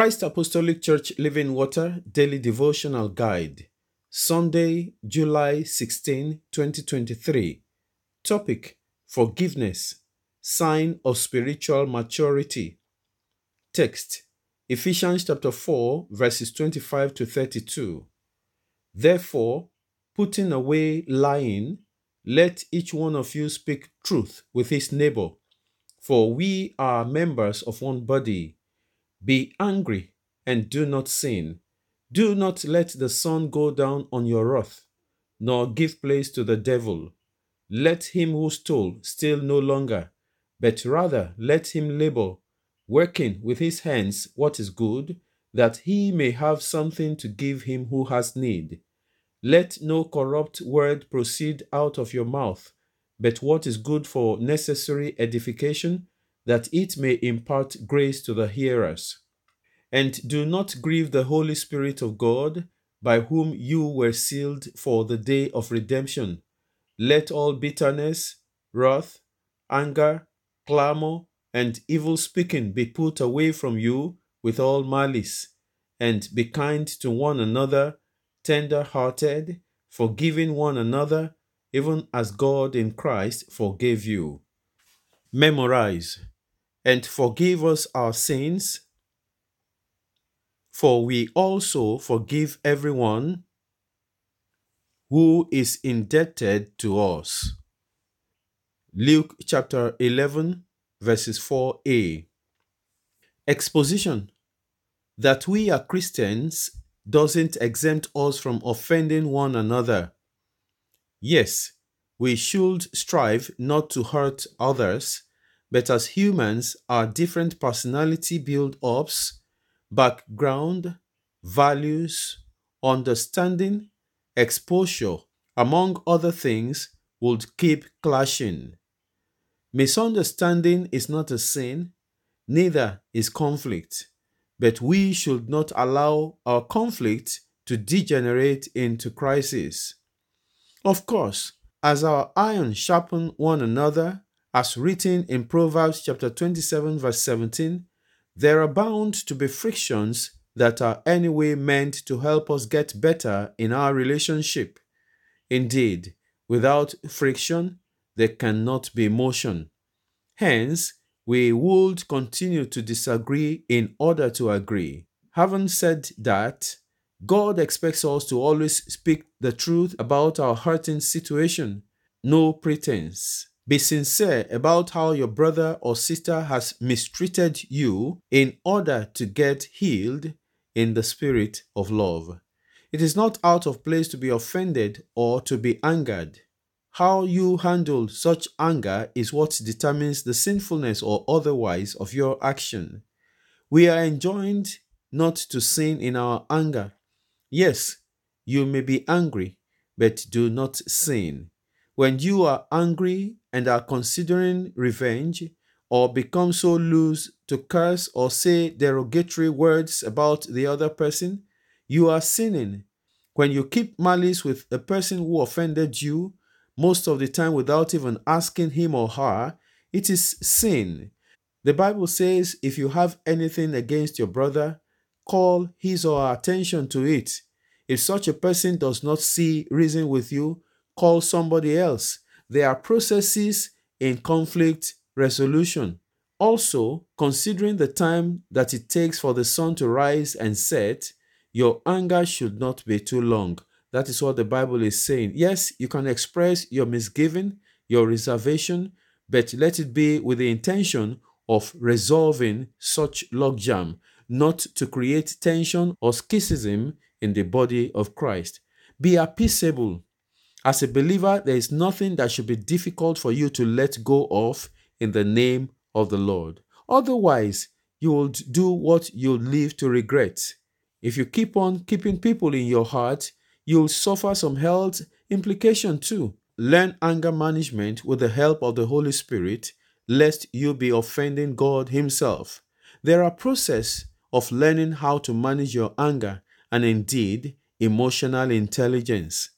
Christ Apostolic Church Living Water Daily Devotional Guide, Sunday, July 16, 2023. Topic Forgiveness, Sign of Spiritual Maturity. Text Ephesians chapter 4, verses 25 to 32. Therefore, putting away lying, let each one of you speak truth with his neighbor, for we are members of one body. Be angry and do not sin. Do not let the sun go down on your wrath, nor give place to the devil. Let him who stole steal no longer, but rather let him labor, working with his hands what is good, that he may have something to give him who has need. Let no corrupt word proceed out of your mouth, but what is good for necessary edification, that it may impart grace to the hearers. And do not grieve the Holy Spirit of God, by whom you were sealed for the day of redemption. Let all bitterness, wrath, anger, clamor, and evil speaking be put away from you with all malice, and be kind to one another, tender hearted, forgiving one another, even as God in Christ forgave you. Memorize and forgive us our sins, for we also forgive everyone who is indebted to us. Luke chapter 11, verses 4a. Exposition That we are Christians doesn't exempt us from offending one another. Yes, we should strive not to hurt others, but as humans, our different personality build ups, background, values, understanding, exposure, among other things, would keep clashing. Misunderstanding is not a sin, neither is conflict, but we should not allow our conflict to degenerate into crisis. Of course, as our iron sharpen one another, as written in Proverbs chapter 27 verse 17, there are bound to be frictions that are anyway meant to help us get better in our relationship. Indeed, without friction, there cannot be motion. Hence, we would continue to disagree in order to agree. Having said that, God expects us to always speak the truth about our hurting situation, no pretense. Be sincere about how your brother or sister has mistreated you in order to get healed in the spirit of love. It is not out of place to be offended or to be angered. How you handle such anger is what determines the sinfulness or otherwise of your action. We are enjoined not to sin in our anger. Yes, you may be angry, but do not sin. When you are angry and are considering revenge, or become so loose to curse or say derogatory words about the other person, you are sinning. When you keep malice with a person who offended you, most of the time without even asking him or her, it is sin. The Bible says if you have anything against your brother, call his or her attention to it. If such a person does not see reason with you, call somebody else. There are processes in conflict resolution. Also, considering the time that it takes for the sun to rise and set, your anger should not be too long. That is what the Bible is saying. Yes, you can express your misgiving, your reservation, but let it be with the intention of resolving such logjam, not to create tension or schism in the body of Christ. Be appeaceable. As a believer, there is nothing that should be difficult for you to let go of in the name of the Lord. Otherwise, you will do what you'll live to regret. If you keep on keeping people in your heart, you'll suffer some health implication too. Learn anger management with the help of the Holy Spirit, lest you be offending God Himself. There are process of learning how to manage your anger and indeed emotional intelligence.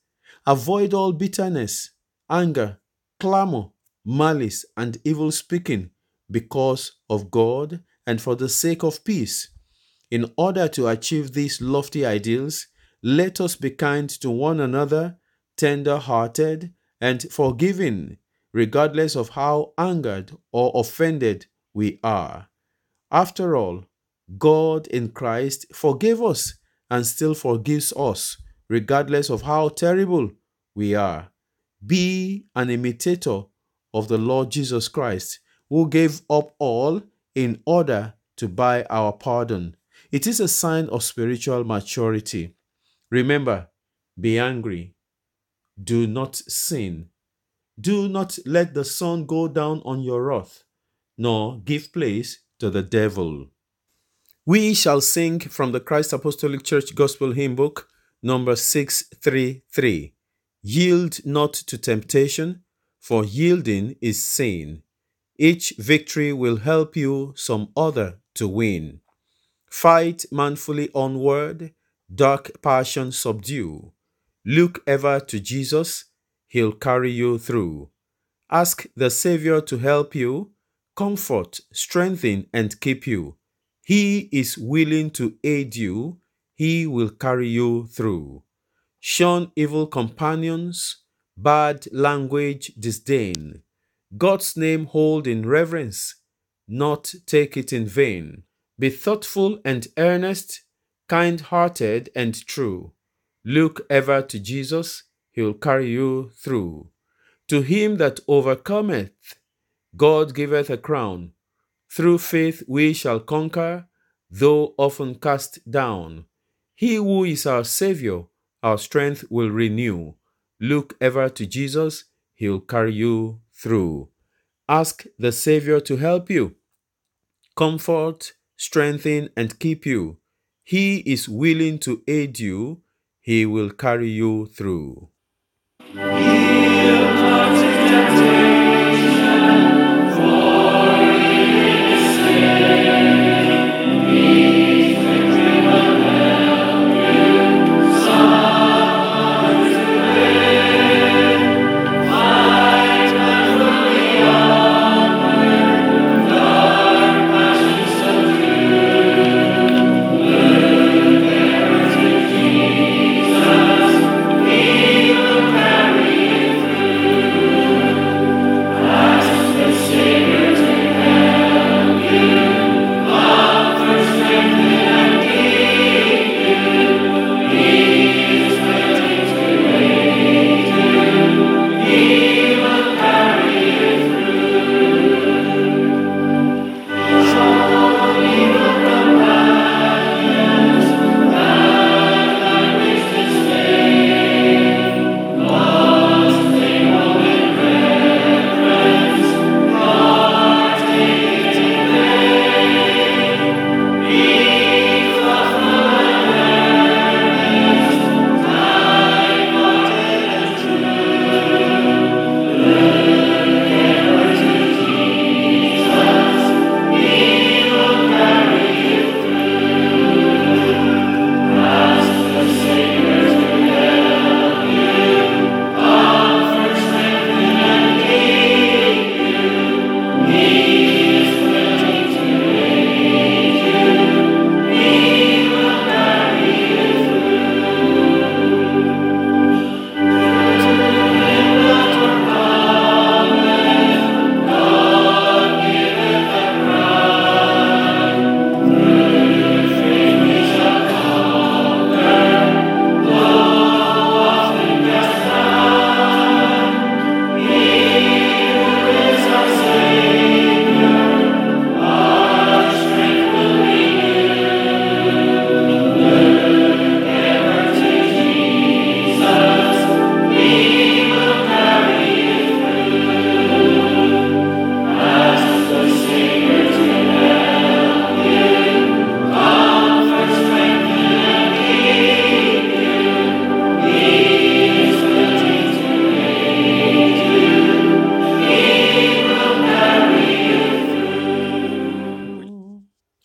Avoid all bitterness, anger, clamor, malice, and evil speaking because of God and for the sake of peace. In order to achieve these lofty ideals, let us be kind to one another, tender hearted, and forgiving, regardless of how angered or offended we are. After all, God in Christ forgave us and still forgives us, regardless of how terrible we are. Be an imitator of the Lord Jesus Christ, who gave up all in order to buy our pardon. It is a sign of spiritual maturity. Remember, be angry. Do not sin. Do not let the sun go down on your wrath, nor give place to the devil. We shall sing from the Christ Apostolic Church Gospel Hymn Book, number 633. Yield not to temptation, for yielding is sin. Each victory will help you some other to win. Fight manfully onward, dark passion subdue. Look ever to Jesus, He'll carry you through. Ask the Savior to help you, comfort, strengthen, and keep you. He is willing to aid you, He will carry you through. Shun evil companions, bad language disdain. God's name hold in reverence, not take it in vain. Be thoughtful and earnest, kind hearted and true. Look ever to Jesus, he will carry you through. To him that overcometh, God giveth a crown. Through faith we shall conquer, though often cast down. He who is our Savior, our strength will renew. Look ever to Jesus, he will carry you through. Ask the Savior to help you. Comfort, strengthen, and keep you. He is willing to aid you, He will carry you through.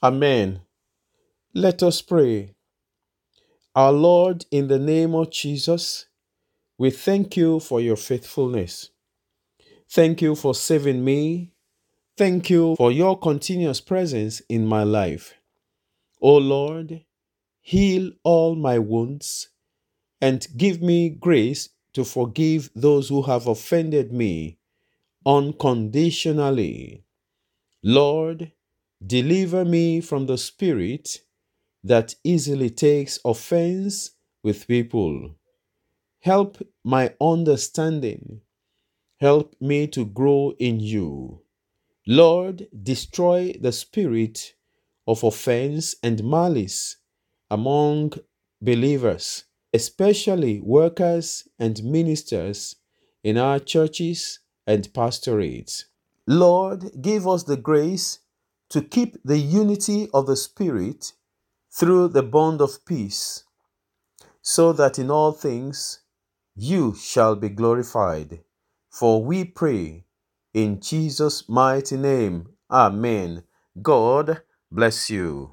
Amen. Let us pray. Our Lord, in the name of Jesus, we thank you for your faithfulness. Thank you for saving me. Thank you for your continuous presence in my life. O Lord, heal all my wounds and give me grace to forgive those who have offended me unconditionally. Lord, deliver me from the spirit that easily takes offense with people. Help my understanding. Help me to grow in you. Lord, destroy the spirit of offense and malice among believers, especially workers and ministers in our churches and pastorates. Lord, give us the grace to keep the unity of the Spirit through the bond of peace, so that in all things you shall be glorified. For we pray in Jesus' mighty name. Amen. God bless you.